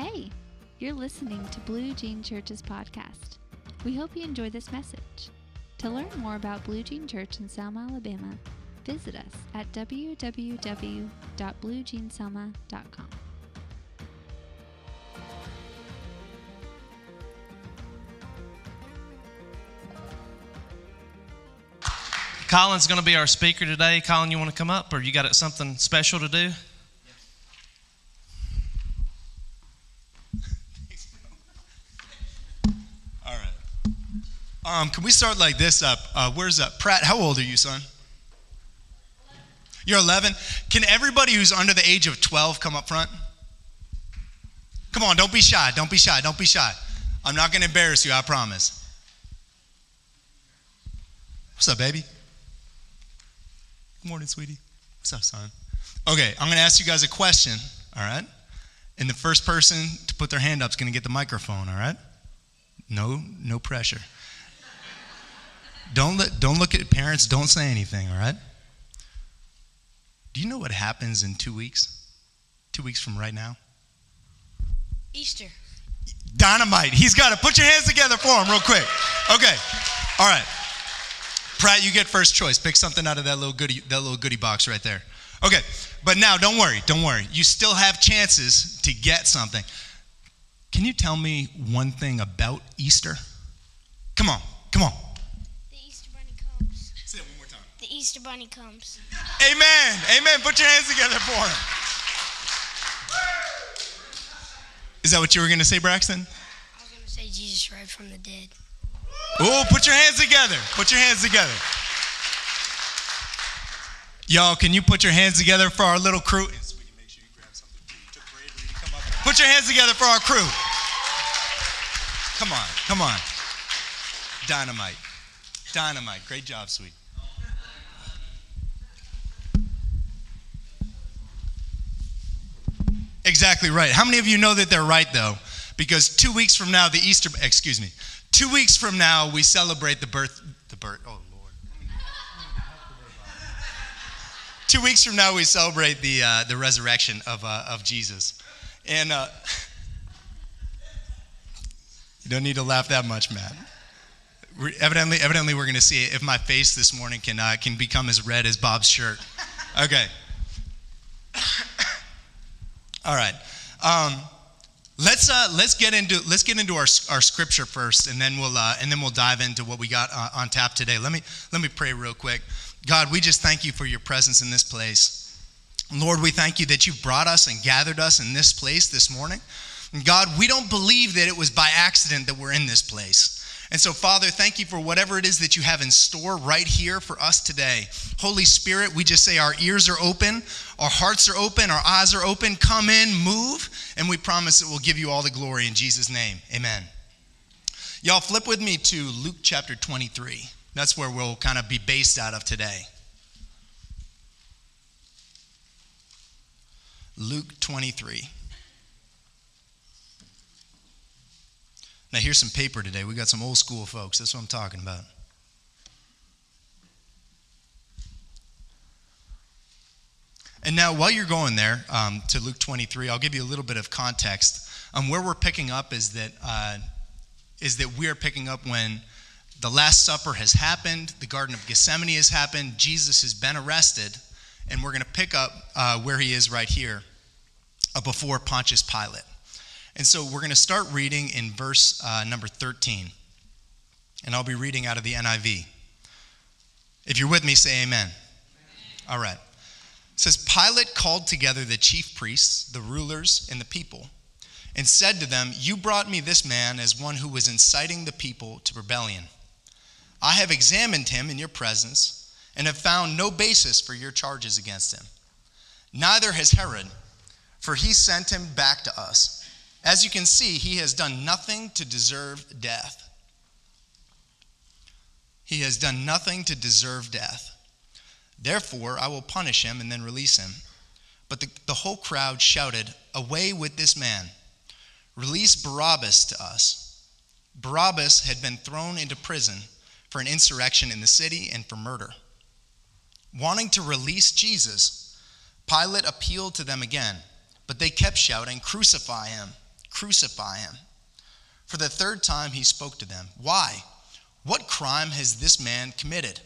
Hey, you're listening to Blue Jean Church's podcast. We hope you enjoy this message. To learn more about Blue Jean Church in Selma, Alabama, visit us at www.bluejeanselma.com. Colin's going to be our speaker today. Colin, you want to come up, or you got something special to do? All right. Um, can we start like this up? Uh, where's uh, Pratt? How old are you, son? You're 11. Can everybody who's under the age of 12 come up front? Come on, don't be shy. Don't be shy. Don't be shy. I'm not going to embarrass you, I promise. What's up, baby? Good morning, sweetie. What's up, son? Okay, I'm going to ask you guys a question, all right? And the first person to put their hand up is going to get the microphone, all right? No, no pressure. Don't let, don't look at parents. Don't say anything. All right. Do you know what happens in two weeks? Two weeks from right now. Easter. Dynamite. He's got it. Put your hands together for him, real quick. Okay. All right. Pratt, you get first choice. Pick something out of that little goodie, that little goodie box right there. Okay. But now, don't worry. Don't worry. You still have chances to get something. Can you tell me one thing about Easter? Come on. Come on. The Easter Bunny comes. Say it one more time. The Easter Bunny comes. Amen. Amen. Put your hands together for him. Is that what you were going to say, Braxton? I was going to say Jesus rose from the dead. Oh, put your hands together. Put your hands together. Y'all, can you put your hands together for our little crew? And sweetie, make sure you grab something too. You took bravery to come up. Put your hands together for our crew. Come on, come on. Dynamite. Dynamite. Great job, sweet. Exactly right. How many of you know that they're right, though? Because two weeks from now, the Easter, excuse me, two weeks from now, we celebrate the birth, the birth, oh Lord. two weeks from now, we celebrate the, uh, the resurrection of, uh, of Jesus. And uh, you don't need to laugh that much, Matt. We're, evidently, evidently, we're going to see if my face this morning can, uh, can become as red as Bob's shirt. Okay. All right. Um, let's uh, let's get into let's get into our, our scripture first, and then we'll uh, and then we'll dive into what we got uh, on tap today. Let me let me pray real quick. God, we just thank you for your presence in this place. Lord, we thank you that you've brought us and gathered us in this place this morning. God, we don't believe that it was by accident that we're in this place. And so, Father, thank you for whatever it is that you have in store right here for us today. Holy Spirit, we just say our ears are open, our hearts are open, our eyes are open. Come in, move, and we promise that we'll give you all the glory in Jesus' name. Amen. Y'all, flip with me to Luke chapter 23. That's where we'll kind of be based out of today. Luke 23. Now, here's some paper today. We got some old school folks. That's what I'm talking about. And now, while you're going there um, to Luke 23, I'll give you a little bit of context. Um, where we're picking up is that uh, is that we are picking up when the Last Supper has happened, the Garden of Gethsemane has happened, Jesus has been arrested, and we're going to pick up uh, where he is right here, uh, before Pontius Pilate. And so we're going to start reading in verse uh, number 13. And I'll be reading out of the NIV. If you're with me, say amen. amen. All right. It says Pilate called together the chief priests, the rulers, and the people, and said to them, You brought me this man as one who was inciting the people to rebellion. I have examined him in your presence and have found no basis for your charges against him. Neither has Herod, for he sent him back to us. As you can see, he has done nothing to deserve death. He has done nothing to deserve death. Therefore, I will punish him and then release him. But the, the whole crowd shouted, Away with this man! Release Barabbas to us. Barabbas had been thrown into prison for an insurrection in the city and for murder. Wanting to release Jesus, Pilate appealed to them again, but they kept shouting, Crucify him! Crucify him. For the third time he spoke to them. Why? What crime has this man committed?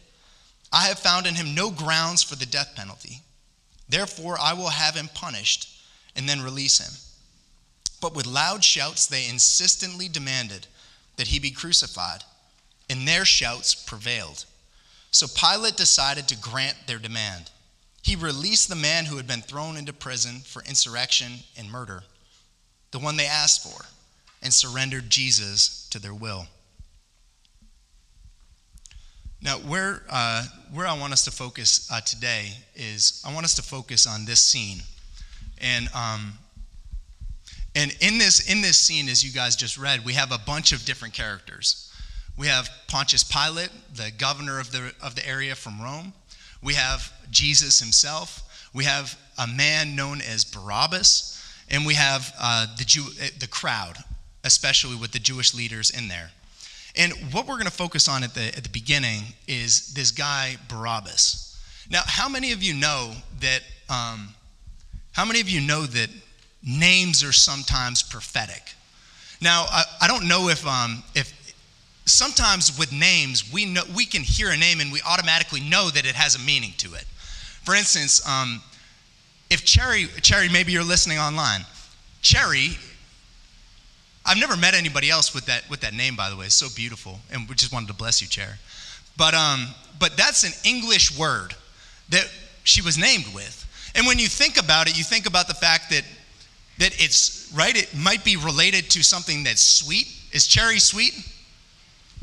I have found in him no grounds for the death penalty. Therefore, I will have him punished and then release him. But with loud shouts, they insistently demanded that he be crucified, and their shouts prevailed. So Pilate decided to grant their demand. He released the man who had been thrown into prison for insurrection and murder, the one they asked for, and surrendered Jesus to their will. Now, where, uh, where I want us to focus uh, today is I want us to focus on this scene. And, um, and in, this, in this scene, as you guys just read, we have a bunch of different characters. We have Pontius Pilate, the governor of the, of the area from Rome. We have Jesus himself. We have a man known as Barabbas. And we have uh, the, Jew, uh, the crowd, especially with the Jewish leaders in there. And what we're going to focus on at the, at the beginning is this guy, Barabbas. Now, how many of you know that, um, how many of you know that names are sometimes prophetic? Now, I, I don't know if, um, if sometimes with names, we, know, we can hear a name and we automatically know that it has a meaning to it. For instance, um, if Cherry, Cherry, maybe you're listening online, Cherry I've never met anybody else with that with that name, by the way. It's so beautiful, and we just wanted to bless you, Chair. But um, but that's an English word that she was named with. And when you think about it, you think about the fact that that it's right. It might be related to something that's sweet. Is cherry sweet?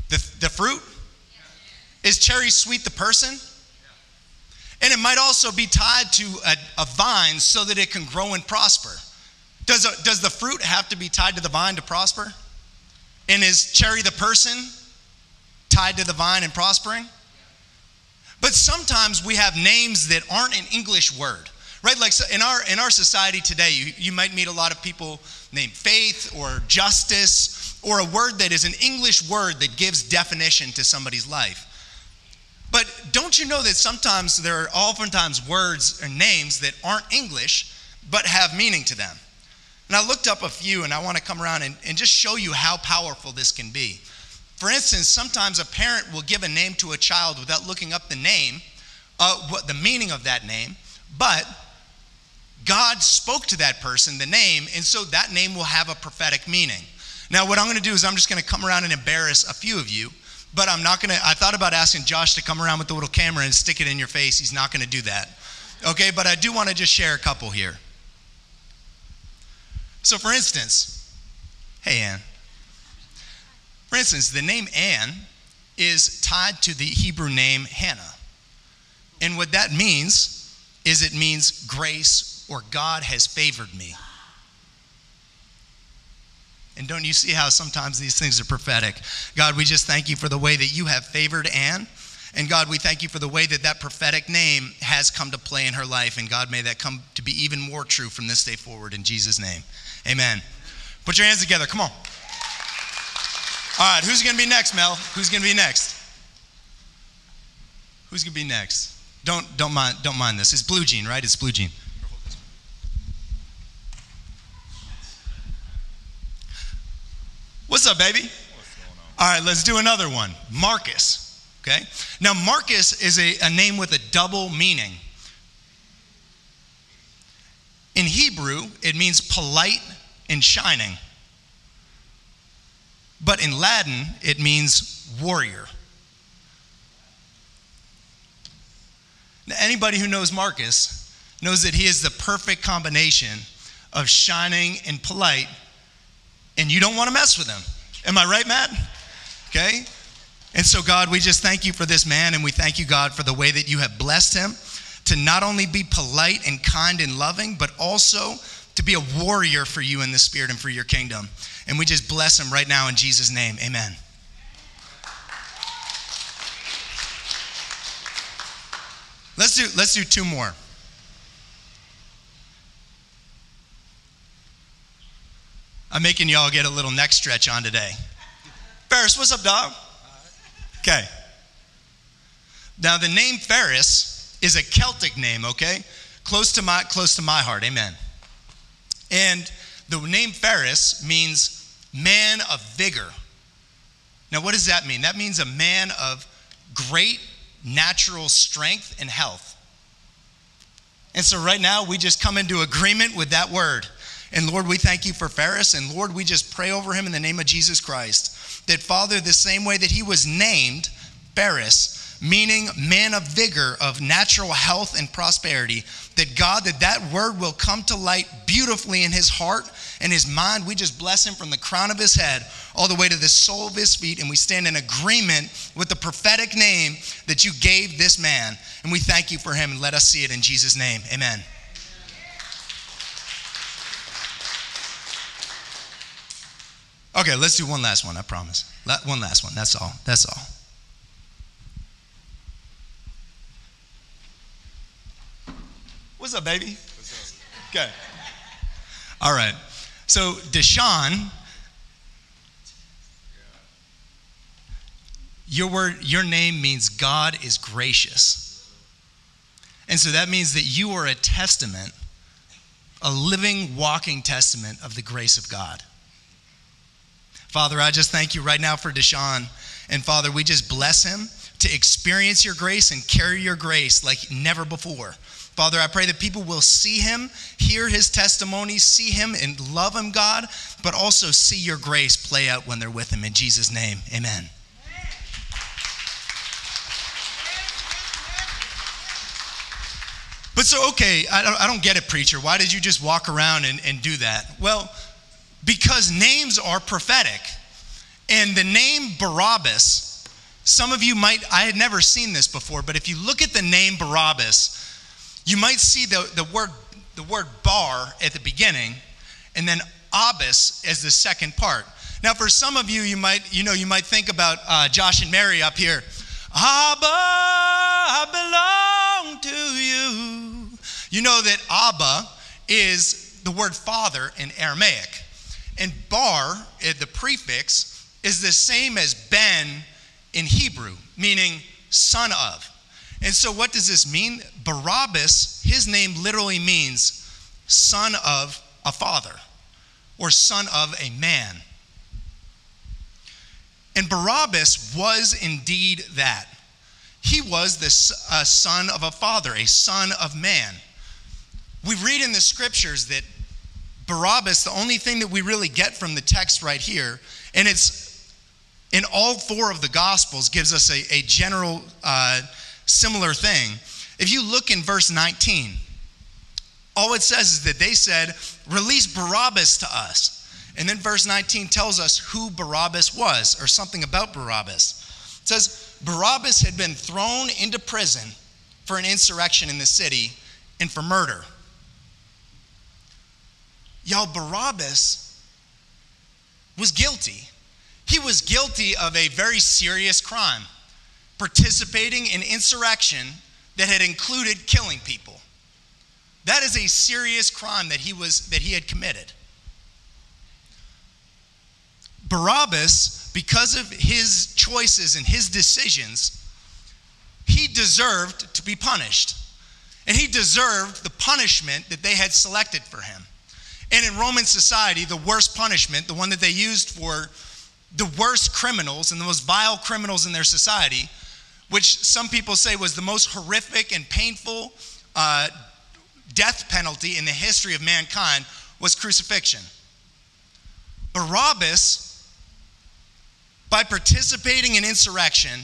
The the fruit. Is cherry sweet the person? And it might also be tied to a, a vine so that it can grow and prosper. Does, a, does the fruit have to be tied to the vine to prosper? And is cherry the person tied to the vine and prospering? But sometimes we have names that aren't an English word, right? Like in our in our society today, you, you might meet a lot of people named faith or justice or a word that is an English word that gives definition to somebody's life. But don't you know that sometimes there are oftentimes words or names that aren't English but have meaning to them? And I looked up a few, and I want to come around and, and just show you how powerful this can be. For instance, sometimes a parent will give a name to a child without looking up the name, uh, what the meaning of that name, but God spoke to that person the name, and so that name will have a prophetic meaning. Now, what I'm going to do is I'm just going to come around and embarrass a few of you, but I'm not to. I thought about asking Josh to come around with the little camera and stick it in your face. He's not to do that. Okay, but I do want to just share a couple here. So, for instance, hey, Ann. For instance, the name Ann is tied to the Hebrew name Hannah. And what that means is it means grace or God has favored me. And don't you see how sometimes these things are prophetic? God, we just thank you for the way that you have favored Anne. And God, we thank you for the way that that prophetic name has come to play in her life. And God, may that come to be even more true from this day forward in Jesus' name. Amen. Put your hands together. Come on. All right, who's going to be next, Mel? Who's going to be next? Who's going to be next? Don't don't mind don't mind this. It's Blue Jean, right? It's Blue Jean. What's up, baby? All right, let's do another one. Marcus. Okay? Now, Marcus is a, a name with a double meaning. In Hebrew, it means polite and shining. But in Latin, it means warrior. Now, anybody who knows Marcus knows that he is the perfect combination of shining and polite, and you don't want to mess with him. Am I right, Matt? Okay? And so, God, we just thank you for this man, and we thank you, God, for the way that you have blessed him to not only be polite and kind and loving, but also to be a warrior for you in the spirit and for your kingdom. And we just bless him right now in Jesus' name. Amen. Let's do, let's do two more. I'm making y'all get a little neck stretch on today. Ferris, what's up, dog? Okay. Now, the name Ferris is a Celtic name, okay? Close to my, close to my heart, amen. And the name Ferris means man of vigor. Now, what does that mean? That means a man of great natural strength and health. And so, right now, we just come into agreement with that word. And Lord, we thank you for Ferris. And Lord, we just pray over him in the name of Jesus Christ. That, Father, the same way that he was named Ferris, meaning man of vigor, of natural health and prosperity, that God, that that word will come to light beautifully in his heart and his mind. We just bless him from the crown of his head all the way to the sole of his feet. And we stand in agreement with the prophetic name that you gave this man. And we thank you for him and let us see it in Jesus' name. Amen. Okay, let's do one last one, I promise. One last one, that's all. That's all. What's up, baby? What's up? Okay. All right. So, Deshaun, your word, your name means God is gracious. And so that means that you are a testament, a living, walking testament of the grace of God. Father, I just thank you right now for Deshaun. And Father, we just bless him to experience your grace and carry your grace like never before. Father, I pray that people will see him, hear his testimony, see him and love him, God, but also see your grace play out when they're with him. In Jesus' name, amen. But so, okay, I don't, I don't get it, preacher. Why did you just walk around and, and do that? Well, because names are prophetic. And the name Barabbas, some of you might, I had never seen this before, but if you look at the name Barabbas, you might see the, the, word, the word bar at the beginning and then abbas as the second part. Now, for some of you, you might, you know, you might think about uh, Josh and Mary up here. Abba, I belong to you. You know that Abba is the word father in Aramaic. And bar, eh, the prefix, is the same as ben in Hebrew, meaning son of. And so, what does this mean? Barabbas, his name literally means son of a father or son of a man. And Barabbas was indeed that. He was the son of a father, a son of man. We read in the scriptures that Barabbas, the only thing that we really get from the text right here, and it's in all four of the Gospels, gives us a, a general. Uh, similar thing. If you look in verse 19, all it says is that they said, Release Barabbas to us. And then verse 19 tells us who Barabbas was, or something about Barabbas. It says, Barabbas had been thrown into prison for an insurrection in the city and for murder. Y'all, Barabbas was guilty. He was guilty of a very serious crime participating in insurrection that had included killing people. That is a serious crime that he was that he had committed. Barabbas, because of his choices and his decisions, he deserved to be punished. And he deserved the punishment that they had selected for him. And in Roman society, the worst punishment, the one that they used for the worst criminals and the most vile criminals in their society, which some people say was the most horrific and painful uh, death penalty in the history of mankind, was crucifixion. Barabbas, by participating in insurrection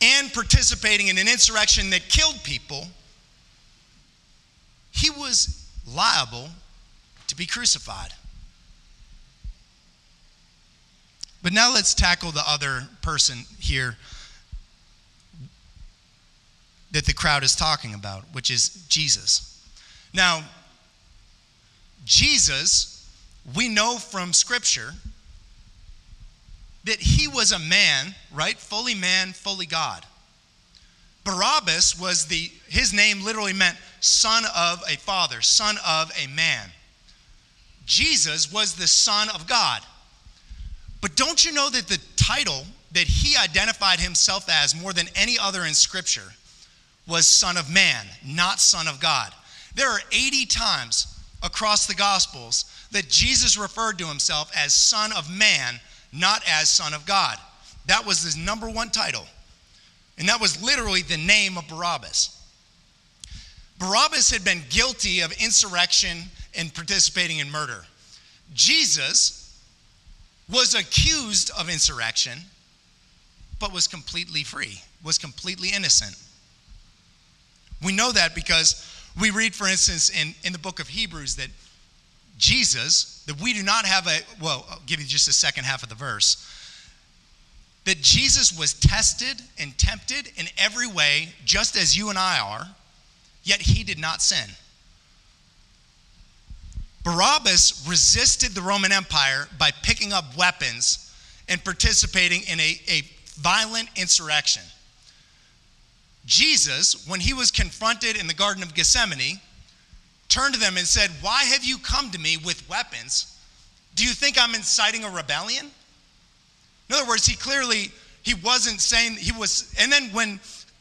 and participating in an insurrection that killed people, he was liable to be crucified. But now let's tackle the other person here that the crowd is talking about, which is Jesus. Now, Jesus, we know from Scripture that he was a man, right? Fully man, fully God. Barabbas was the, his name literally meant son of a father, son of a man. Jesus was the son of God. But don't you know that the title that he identified himself as more than any other in Scripture was Son of Man, not Son of God. There are 80 times across the Gospels that Jesus referred to himself as Son of Man, not as Son of God. That was his number one title. And that was literally the name of Barabbas. Barabbas had been guilty of insurrection and participating in murder. Jesus was accused of insurrection, but was completely free, was completely innocent. We know that because we read, for instance, in, in the book of Hebrews that Jesus, that we do not have a, well, I'll give you just a second half of the verse, that Jesus was tested and tempted in every way, just as you and I are, yet he did not sin. Barabbas resisted the Roman Empire by picking up weapons and participating in a, a violent insurrection. Jesus, when he was confronted in the Garden of Gethsemane, turned to them and said, Why have you come to me with weapons? Do you think I'm inciting a rebellion? In other words, he clearly he wasn't saying he was. And then when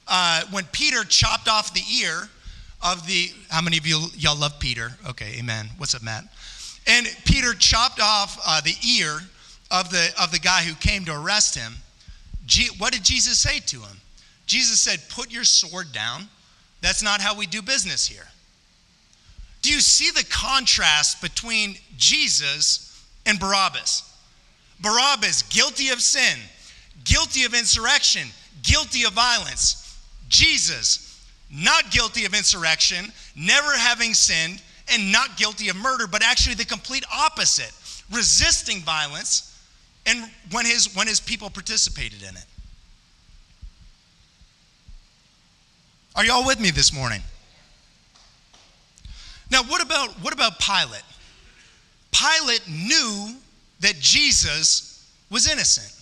uh, when Peter chopped off the ear of the how many of you y'all love Peter? Okay, amen. What's up, Matt? And Peter chopped off uh, the ear of the of the guy who came to arrest him. G- what did Jesus say to him? Jesus said, "Put your sword down. That's not how we do business here." Do you see the contrast between Jesus and Barabbas? Barabbas, guilty of sin, guilty of insurrection, guilty of violence. Jesus, not guilty of insurrection, never having sinned, and not guilty of murder, but actually the complete opposite, resisting violence and when his when his people participated in it. Are y'all with me this morning? Now, what about what about Pilate? Pilate knew that Jesus was innocent.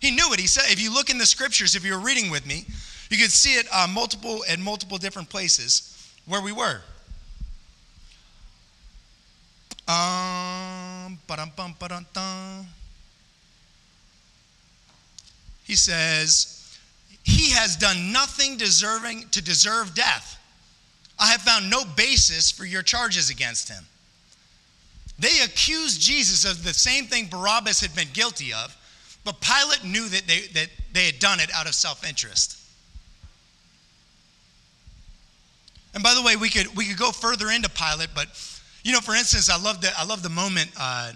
He knew it. He said, if you look in the scriptures, if you're reading with me, you could see it uh, multiple at multiple different places where we were. Um. He says, He has done nothing deserving to deserve death. I have found no basis for your charges against him. They accused Jesus of the same thing Barabbas had been guilty of, but Pilate knew that they, that they had done it out of self interest. And by the way, we could, we could go further into Pilate, but you know, for instance, I love the, I love the moment uh,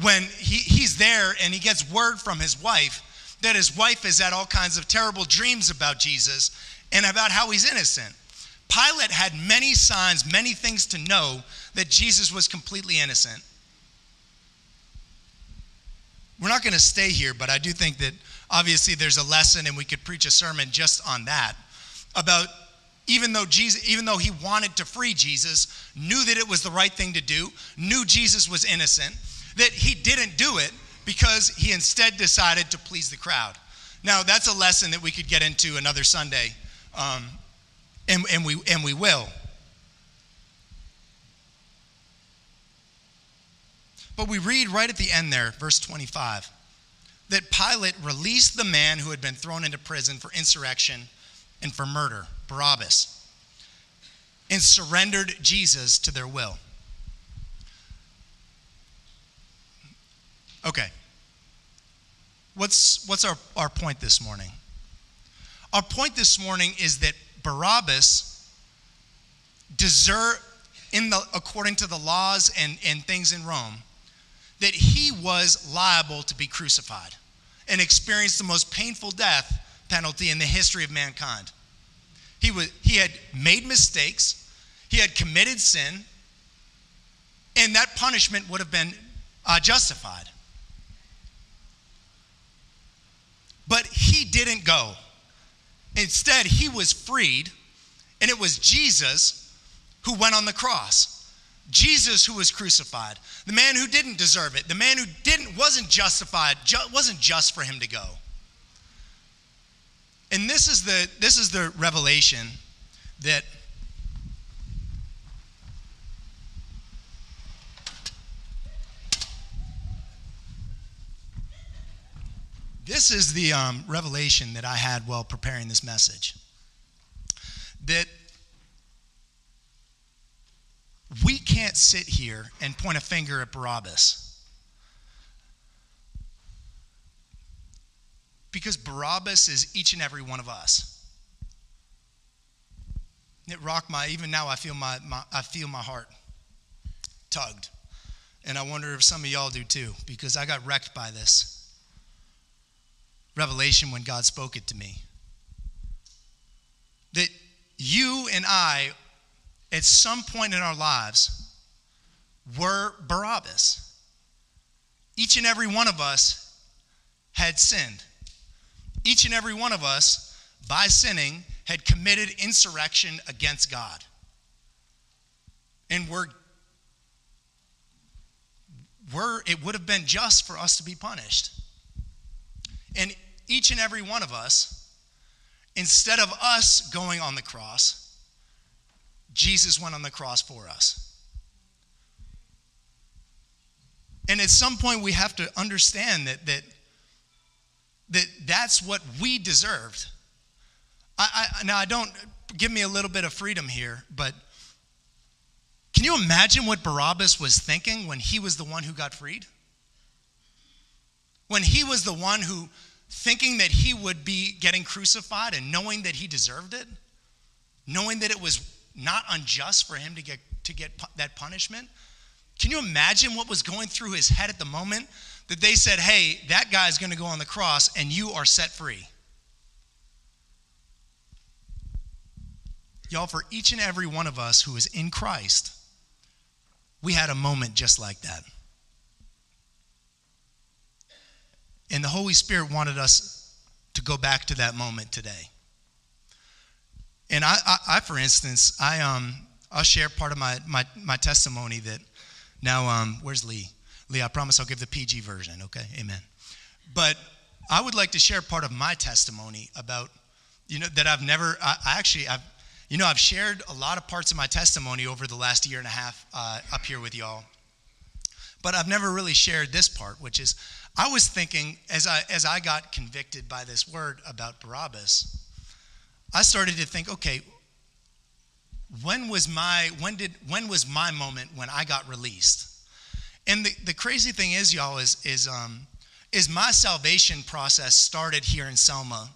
when he, he's there and he gets word from his wife that his wife has had all kinds of terrible dreams about Jesus and about how he's innocent. Pilate had many signs, many things to know that Jesus was completely innocent. We're not going to stay here, but I do think that obviously there's a lesson, and we could preach a sermon just on that about even though Jesus, even though he wanted to free Jesus, knew that it was the right thing to do, knew Jesus was innocent, that he didn't do it because he instead decided to please the crowd. Now, that's a lesson that we could get into another Sunday, um, and, and, we, and we will. But we read right at the end there, verse 25, that Pilate released the man who had been thrown into prison for insurrection and for murder, Barabbas, and surrendered Jesus to their will. Okay. What's, what's our, our point this morning? Our point this morning is that Barabbas deserve, in the, according to the laws and, and things in Rome, that he was liable to be crucified and experience the most painful death penalty in the history of mankind. He, was, he had made mistakes, he had committed sin, and that punishment would have been uh, justified. But he didn't go. Instead, he was freed, and it was Jesus who went on the cross. Jesus who was crucified, the man who didn't deserve it, the man who didn't wasn't justified, ju- wasn't just for him to go. And this is the this is the revelation that This is the um, revelation that I had while preparing this message. That we can't sit here and point a finger at Barabbas. Because Barabbas is each and every one of us. It rocked my, even now I feel my, my I feel my heart tugged. And I wonder if some of y'all do too, because I got wrecked by this revelation when God spoke it to me. That you and I, at some point in our lives, were Barabbas. Each and every one of us had sinned. Each and every one of us, by sinning, had committed insurrection against God. And we're, we're, it would have been just for us to be punished. And each and every one of us, instead of us going on the cross, Jesus went on the cross for us. And at some point, we have to understand that, that, that that's what we deserved. I, I, now, I don't, give me a little bit of freedom here, but can you imagine what Barabbas was thinking when he was the one who got freed? When he was the one who thinking that he would be getting crucified and knowing that he deserved it, knowing that it was not unjust for him to get, to get that punishment. Can you imagine what was going through his head at the moment that they said, hey, that guy's going to go on the cross and you are set free? Y'all, for each and every one of us who is in Christ, we had a moment just like that. And the Holy Spirit wanted us to go back to that moment today. And I, I, I for instance, I um, I'll share part of my my, my testimony that now um, where's Lee? Lee, I promise I'll give the PG version. Okay, Amen. But I would like to share part of my testimony about you know that I've never I, I actually I've you know I've shared a lot of parts of my testimony over the last year and a half uh, up here with y'all, but I've never really shared this part, which is I was thinking as I as I got convicted by this word about Barabbas, I started to think, okay, when was my when did when was my moment when I got released? And the, the crazy thing is, y'all, is is um is my salvation process started here in Selma,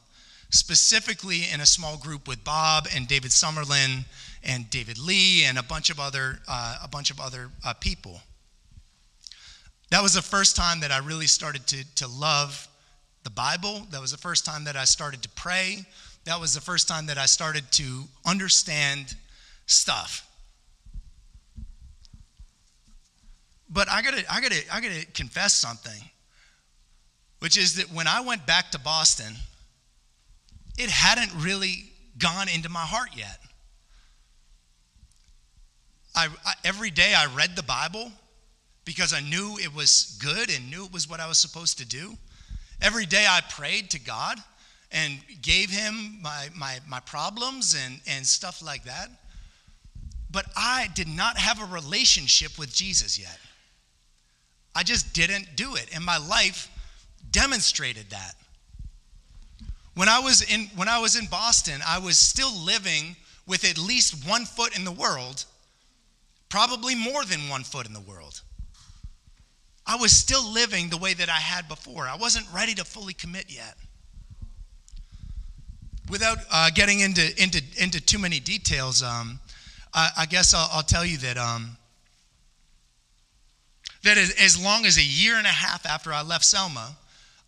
specifically in a small group with Bob and David Summerlin and David Lee and a bunch of other uh, a bunch of other uh, people. That was the first time that I really started to, to love the Bible. That was the first time that I started to pray. That was the first time that I started to understand stuff. But I gotta, I gotta, I gotta confess something, which is that when I went back to Boston, it hadn't really gone into my heart yet. I, I, every day I read the Bible because I knew it was good and knew it was what I was supposed to do. Every day I prayed to God and gave him my, my, my problems and, and stuff like that. But I did not have a relationship with Jesus yet. I just didn't do it. And my life demonstrated that. When I was in, when I was in Boston, I was still living with at least one foot in the world, probably more than one foot in the world. I was still living the way that I had before. I wasn't ready to fully commit yet. Without uh, getting into, into, into too many details, um, I, I, guess I'll, I'll, tell you that, um, that as, as, long as a year and a half after I left Selma,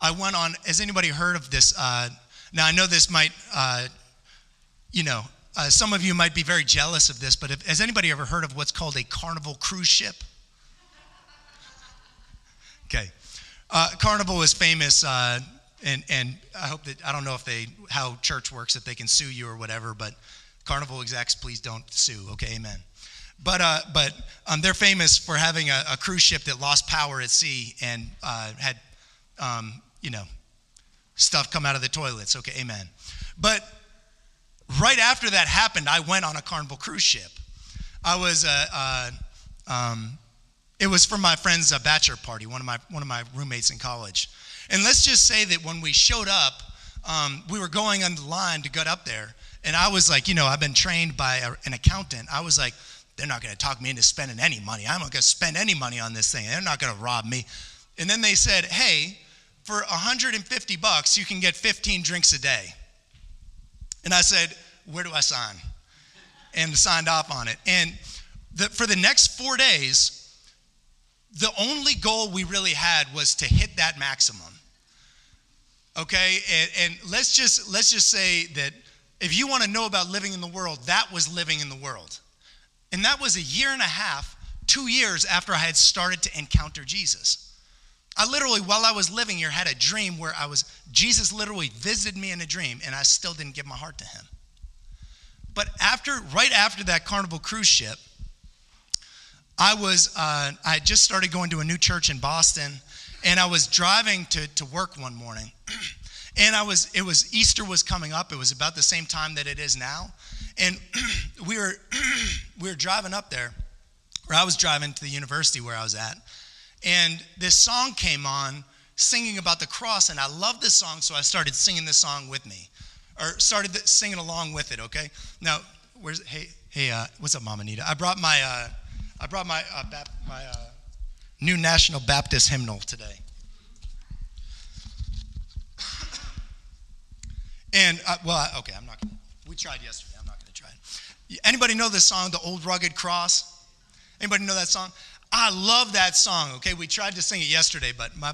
I went on. Has anybody heard of this? Uh, now, I know this might, uh, you know, uh, some of you might be very jealous of this, but if, has anybody ever heard of what's called a carnival cruise ship? Okay. Uh, Carnival is famous, uh, and, and I hope that, I don't know if they, how church works, if they can sue you or whatever, but Carnival execs, please don't sue. Okay, amen. But, uh, but um, they're famous for having a, a, cruise ship that lost power at sea and uh, had, um, you know, stuff come out of the toilets. Okay, amen. But right after that happened, I went on a Carnival cruise ship. I was, uh, uh um, it was for my friend's uh, bachelor party, one of my one of my roommates in college. And let's just say that when we showed up, um, we were going on the line to get up there, and I was like, you know, I've been trained by a, an accountant. I was like, they're not going to talk me into spending any money. I'm not going to spend any money on this thing. They're not going to rob me. And then they said, hey, for 150 bucks, you can get 15 drinks a day. And I said, where do I sign? And signed off on it. And the, for the next four days, the only goal we really had was to hit that maximum. Okay, and, and let's just let's just say that if you want to know about living in the world, that was living in the world. And that was a year and a half, two years after I had started to encounter Jesus. I literally, while I was living here, had a dream where I was, Jesus literally visited me in a dream, and I still didn't give my heart to him. But after, right after that Carnival cruise ship, I was, uh, I just started going to a new church in Boston, and I was driving to, to work one morning. and I was, it was, Easter was coming up. It was about the same time that it is now. And we were, we were driving up there, or I was driving to the university where I was at. And this song came on singing about the cross, and I loved this song, so I started singing this song with me, or started singing along with it, okay? Now, where's, hey, hey, uh, what's up, Mama Anita? I brought my, uh, I brought my, uh, bap- my uh, new National Baptist hymnal today. and, uh, well, okay, I'm not gonna, we tried yesterday. Anybody know this song, The Old Rugged Cross? Anybody know that song? I love that song, okay? We tried to sing it yesterday, but my,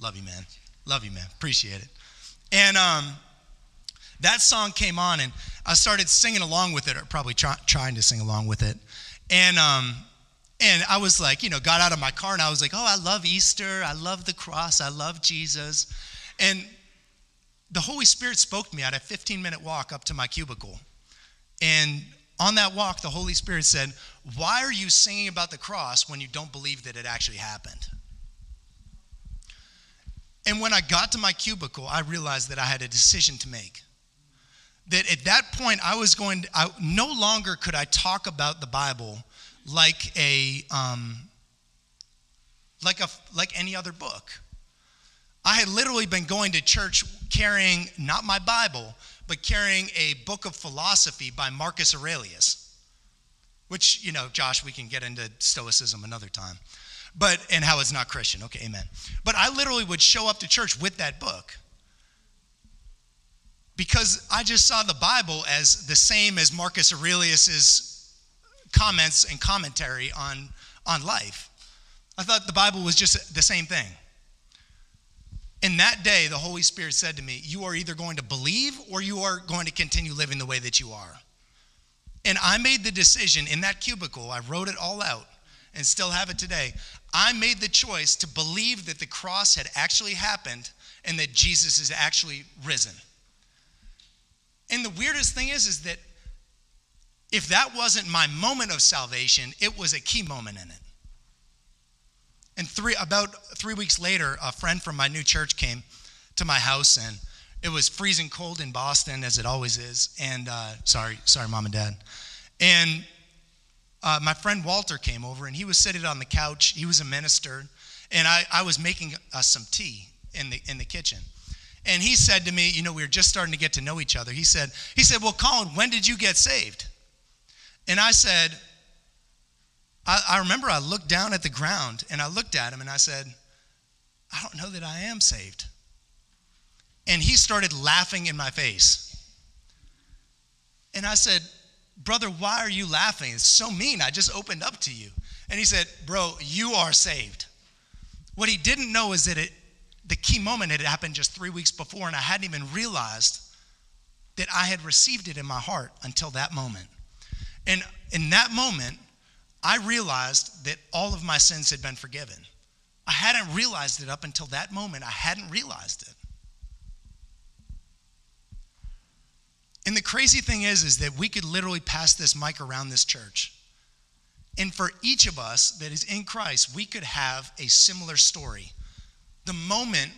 love you, man. Love you, man. Appreciate it. And um, that song came on, and I started singing along with it, or probably try, trying to sing along with it. And um, and I was like, you know, got out of my car and I was like, oh, I love Easter. I love the cross. I love Jesus. And the Holy Spirit spoke to me at a 15 minute walk up to my cubicle. And on that walk, the Holy Spirit said, Why are you singing about the cross when you don't believe that it actually happened? And when I got to my cubicle, I realized that I had a decision to make. That at that point, I was going, to, I, no longer could I talk about the Bible like a, um, like a, like any other book. I had literally been going to church carrying not my Bible, but carrying a book of philosophy by Marcus Aurelius, which, you know, Josh, we can get into Stoicism another time, but, and how it's not Christian. Okay, amen. But I literally would show up to church with that book because I just saw the Bible as the same as Marcus Aurelius's comments and commentary on, on life. I thought the Bible was just the same thing. In that day, the Holy Spirit said to me, You are either going to believe or you are going to continue living the way that you are. And I made the decision in that cubicle, I wrote it all out and still have it today. I made the choice to believe that the cross had actually happened and that Jesus is actually risen. And the weirdest thing is, is that if that wasn't my moment of salvation, it was a key moment in it. And three, about three weeks later, a friend from my new church came to my house, and it was freezing cold in Boston, as it always is. And uh, sorry, sorry, mom and dad. And uh, my friend Walter came over, and he was sitting on the couch. He was a minister, and I, I was making uh, some tea in the in the kitchen. And he said to me, you know, we were just starting to get to know each other. He said, he said, well, Colin, when did you get saved? And I said, I, I remember I looked down at the ground and I looked at him and I said, I don't know that I am saved. And he started laughing in my face. And I said, Brother, why are you laughing? It's so mean. I just opened up to you. And he said, Bro, you are saved. What he didn't know is that it, the key moment had happened just three weeks before, and I hadn't even realized that I had received it in my heart until that moment. And in that moment, I realized that all of my sins had been forgiven. I hadn't realized it up until that moment. I hadn't realized it. And the crazy thing is, is that we could literally pass this mic around this church. And for each of us that is in Christ, we could have a similar story. The moment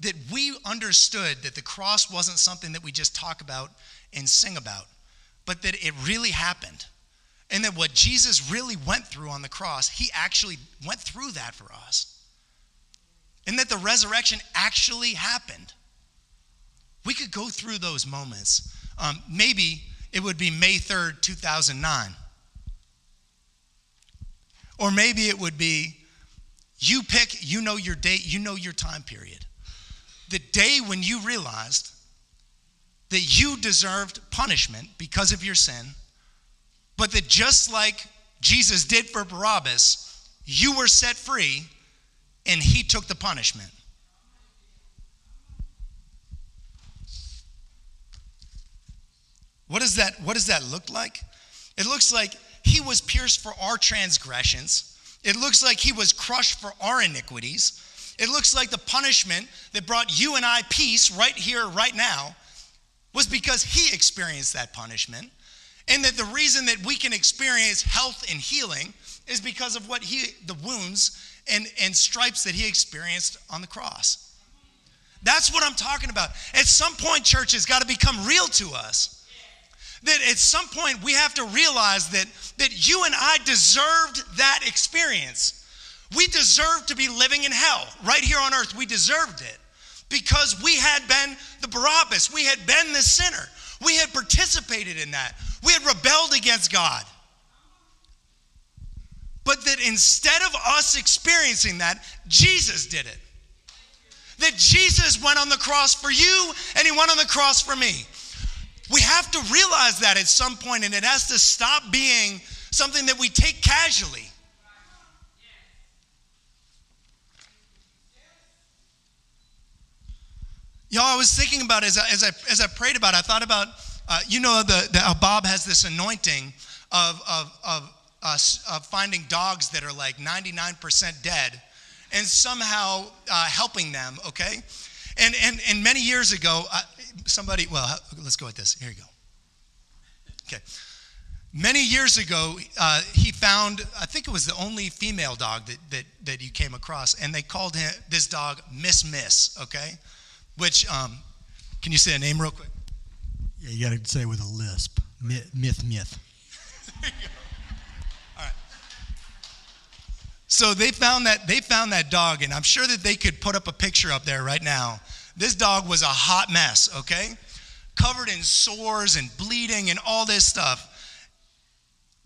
that we understood that the cross wasn't something that we just talk about and sing about, but that it really happened. And that what Jesus really went through on the cross, he actually went through that for us. And that the resurrection actually happened. We could go through those moments. Um, maybe it would be May 3rd, 2009. Or maybe it would be you pick, you know your date, you know your time period. The day when you realized that you deserved punishment because of your sin, but that just like Jesus did for Barabbas, you were set free and he took the punishment. What does that what does that look like? It looks like he was pierced for our transgressions. It looks like he was crushed for our iniquities. It looks like the punishment that brought you and I peace right here right now was because he experienced that punishment. And that the reason that we can experience health and healing is because of what he the wounds and, and stripes that he experienced on the cross. That's what I'm talking about. At some point, church has got to become real to us. That at some point we have to realize that, that you and I deserved that experience. We deserved to be living in hell right here on earth. We deserved it because we had been the Barabbas, we had been the sinner, we had participated in that, we had rebelled against God. But that instead of us experiencing that, Jesus did it. That Jesus went on the cross for you and he went on the cross for me. We have to realize that at some point, and it has to stop being something that we take casually. Y'all, I was thinking about as I, as I, as I prayed about it, I thought about, uh, you know, the, the, how Bob has this anointing of, of, of, uh, of finding dogs that are like 99% dead and somehow uh, helping them, okay? And, and, and many years ago, somebody, well, let's go with this. Here you go. Okay. Many years ago, uh, he found, I think it was the only female dog that, that, that you came across, and they called him, this dog Miss Miss, okay? Which, um, can you say a name real quick? Yeah, you got to say it with a lisp. Myth, myth. myth. All right. So they found that they found that dog, and I'm sure that they could put up a picture up there right now. This dog was a hot mess, okay? Covered in sores and bleeding and all this stuff.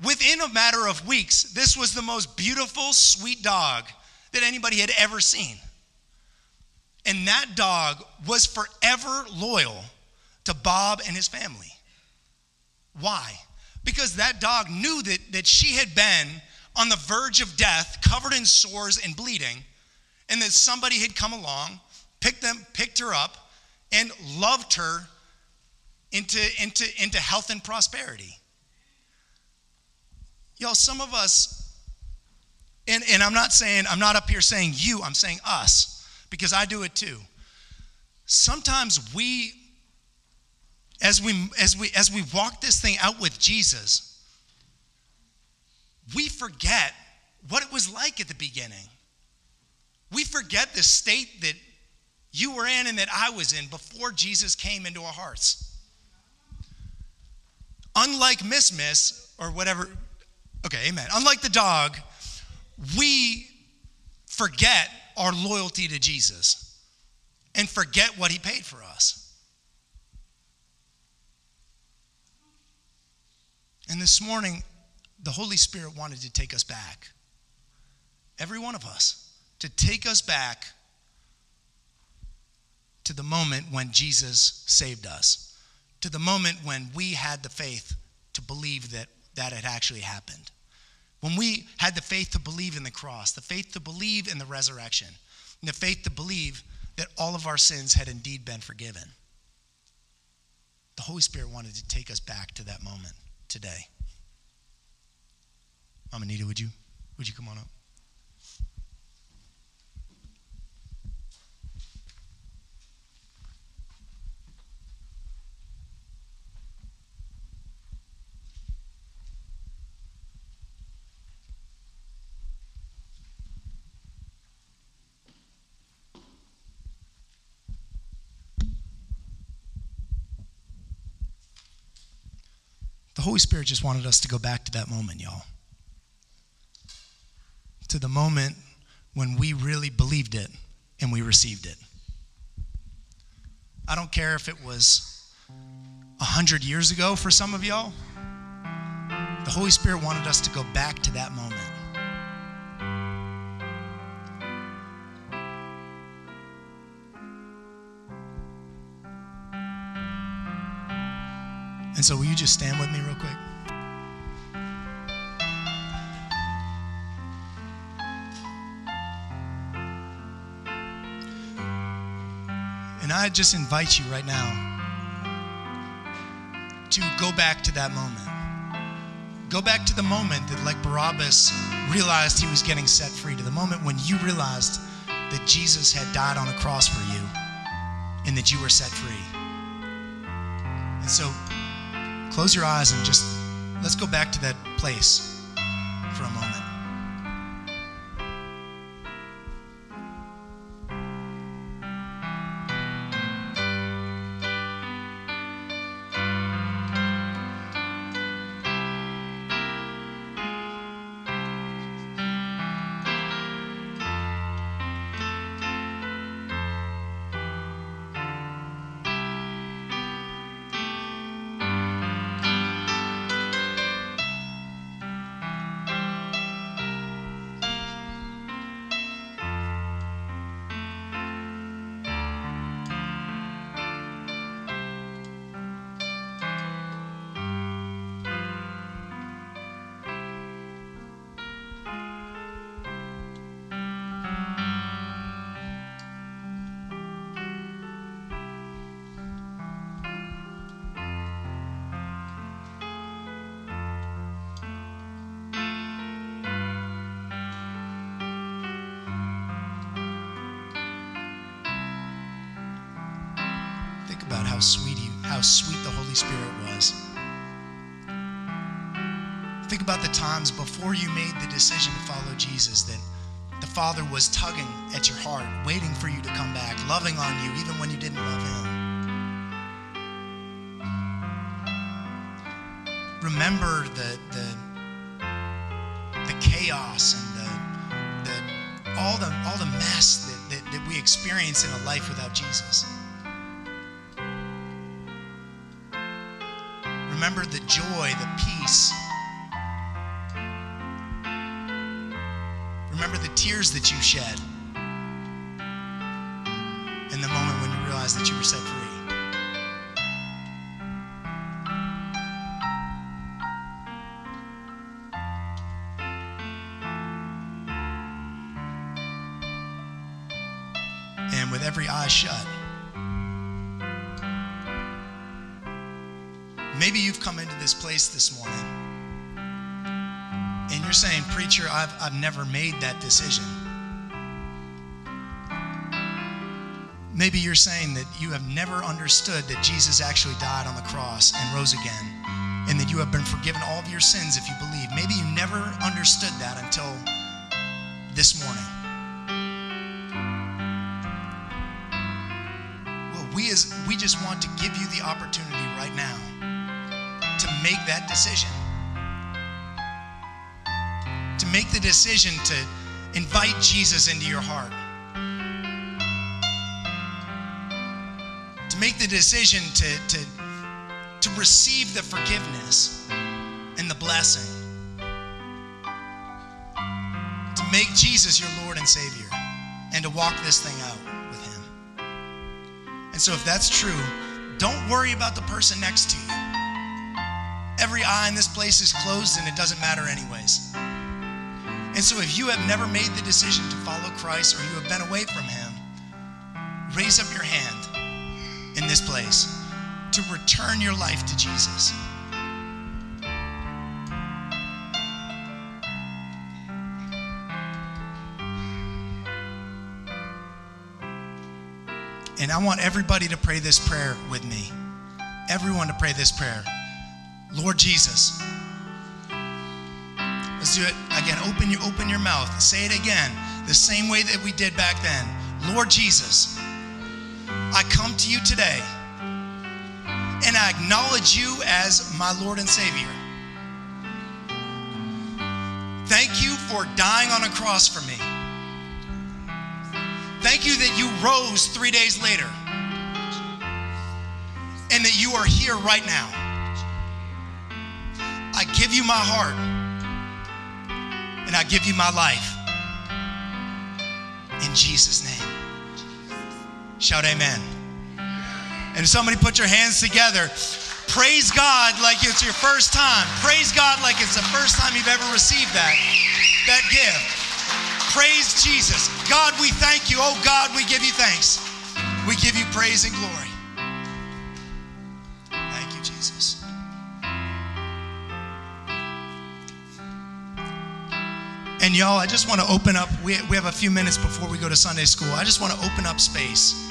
Within a matter of weeks, this was the most beautiful, sweet dog that anybody had ever seen. And that dog was forever loyal to Bob and his family. Why? Because that dog knew that, that she had been on the verge of death, covered in sores and bleeding, and that somebody had come along, picked them, picked her up, and loved her into, into, into health and prosperity. Y'all, some of us, and, and I'm not saying, I'm not up here saying you, I'm saying us, because I do it too. Sometimes we, as we as we as we walk this thing out with Jesus, we forget what it was like at the beginning. We forget the state that you were in and that I was in before Jesus came into our hearts. Unlike Miss Miss or whatever, okay, amen. Unlike the dog, we forget our loyalty to Jesus and forget what he paid for us. And this morning, the Holy Spirit wanted to take us back. Every one of us. To take us back to the moment when Jesus saved us. To the moment when we had the faith to believe that that had actually happened. When we had the faith to believe in the cross, the faith to believe in the resurrection, and the faith to believe that all of our sins had indeed been forgiven. The Holy Spirit wanted to take us back to that moment today. Mama Anita, would you would you come on up? The Holy Spirit just wanted us to go back to that moment, y'all. To the moment when we really believed it and we received it. I don't care if it was a hundred years ago for some of y'all. The Holy Spirit wanted us to go back to that moment. And so, will you just stand with me real quick? And I just invite you right now to go back to that moment. Go back to the moment that, like Barabbas, realized he was getting set free, to the moment when you realized that Jesus had died on a cross for you and that you were set free. And so, close your eyes and just let's go back to that place sweet you, how sweet the Holy Spirit was. Think about the times before you made the decision to follow Jesus that the Father was tugging at your heart, waiting for you to come back, loving on you even when you didn't love Him. Remember the the the chaos and the, the all the all the mess that, that, that we experience in a life without Jesus. Remember the joy, the peace. Remember the tears that you shed I've, I've never made that decision. Maybe you're saying that you have never understood that Jesus actually died on the cross and rose again, and that you have been forgiven all of your sins if you believe. Maybe you never understood that until this morning. Well, we as we just want to give you the opportunity right now to make that decision. To make the decision to invite Jesus into your heart. To make the decision to, to, to receive the forgiveness and the blessing. To make Jesus your Lord and Savior and to walk this thing out with Him. And so, if that's true, don't worry about the person next to you. Every eye in this place is closed and it doesn't matter, anyways. And so, if you have never made the decision to follow Christ or you have been away from Him, raise up your hand in this place to return your life to Jesus. And I want everybody to pray this prayer with me. Everyone to pray this prayer. Lord Jesus. Let's do it again. Open your open your mouth. Say it again. The same way that we did back then. Lord Jesus, I come to you today and I acknowledge you as my Lord and Savior. Thank you for dying on a cross for me. Thank you that you rose three days later. and that you are here right now. I give you my heart and I give you my life. In Jesus' name. Shout amen. And somebody put your hands together. Praise God like it's your first time. Praise God like it's the first time you've ever received that, that gift. Praise Jesus. God, we thank you. Oh God, we give you thanks. We give you praise and glory. And y'all, I just want to open up. We, we have a few minutes before we go to Sunday school. I just want to open up space.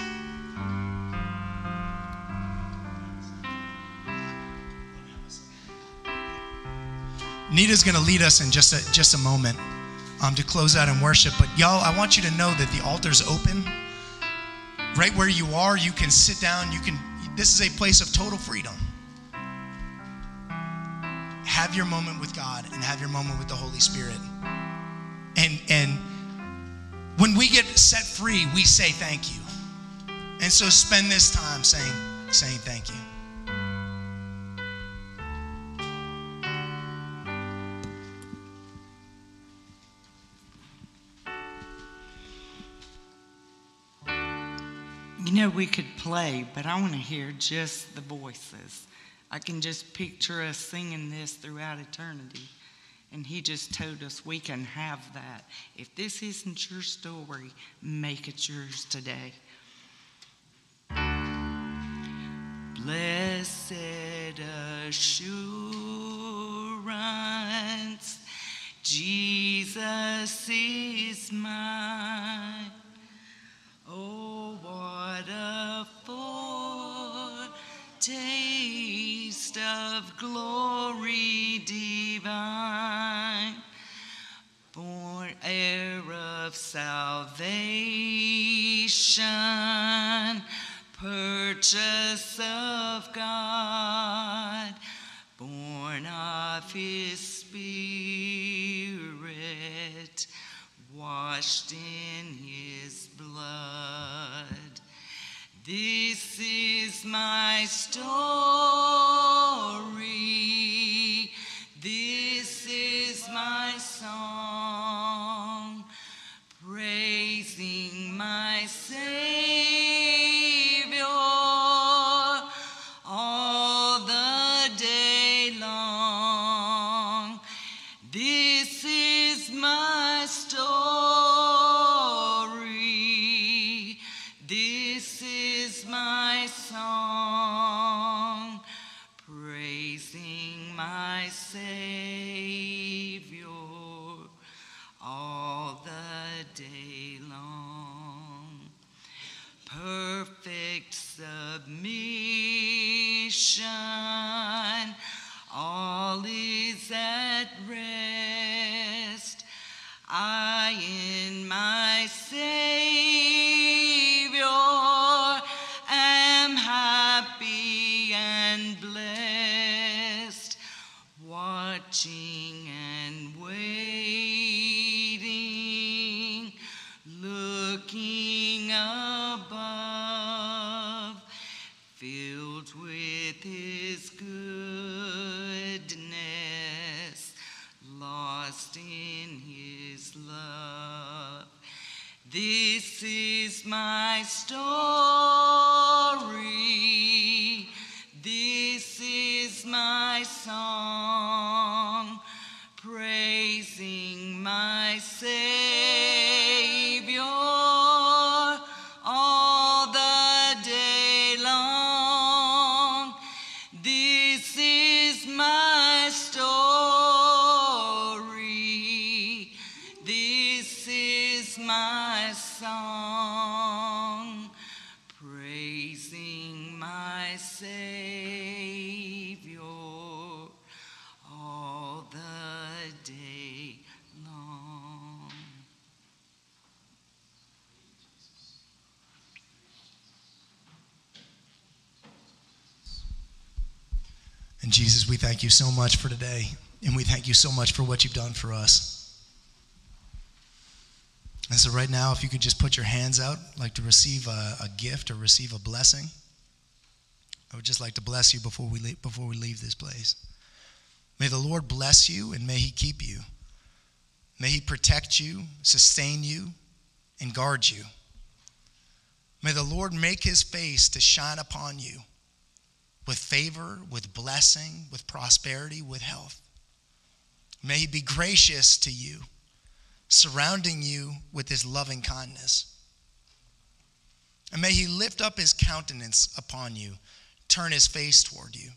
Nita's going to lead us in just a, just a moment um, to close out in worship. But y'all, I want you to know that the altar's open. Right where you are, you can sit down. You can. This is a place of total freedom. Have your moment with God and have your moment with the Holy Spirit. And and when we get set free, we say thank you. And so spend this time saying saying thank you. You know, we could play, but I want to hear just the voices. I can just picture us singing this throughout eternity. And he just told us we can have that. If this isn't your story, make it yours today. Blessed assurance, Jesus is mine. Oh, what a foretaste of glory divine, born heir of salvation, purchase of God, born of His Spirit, washed in His blood. This is my story. This is my song, Jesus, we thank you so much for today. And we thank you so much for what you've done for us. And so, right now, if you could just put your hands out, like to receive a, a gift or receive a blessing. I would just like to bless you before we leave, before we leave this place. May the Lord bless you and may He keep you. May He protect you, sustain you, and guard you. May the Lord make His face to shine upon you with favor, with blessing, with prosperity, with health. May He be gracious to you, surrounding you with His loving kindness. And may He lift up His countenance upon you, turn His face toward you.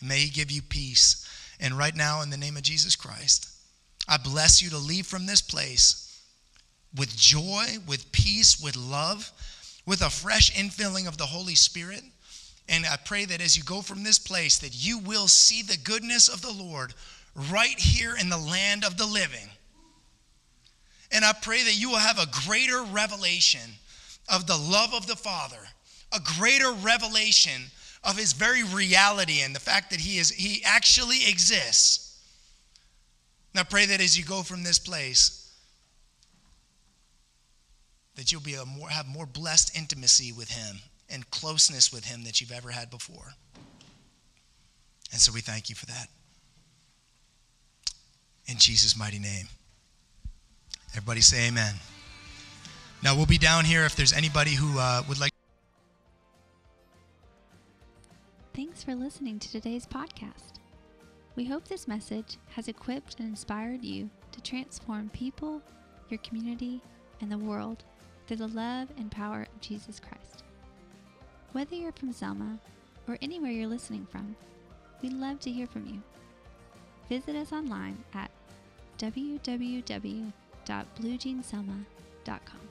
May He give you peace. And right now, in the name of Jesus Christ, I bless you to leave from this place with joy, with peace, with love, with a fresh infilling of the Holy Spirit. And I pray that as you go from this place that you will see the goodness of the Lord right here in the land of the living. And I pray that you will have a greater revelation of the love of the Father, a greater revelation of his very reality and the fact that he is he actually exists. And I pray that as you go from this place, that you'll be a more, have more blessed intimacy with him and closeness with him that you've ever had before. And so we thank you for that. In Jesus' mighty name. Everybody say amen. Now we'll be down here if there's anybody who uh, would like. Thanks for listening to today's podcast. We hope this message has equipped and inspired you to transform people, your community, and the world through the love and power of Jesus Christ. Whether you're from Selma or anywhere you're listening from, we'd love to hear from you. Visit us online at www.bluejeanselma.com.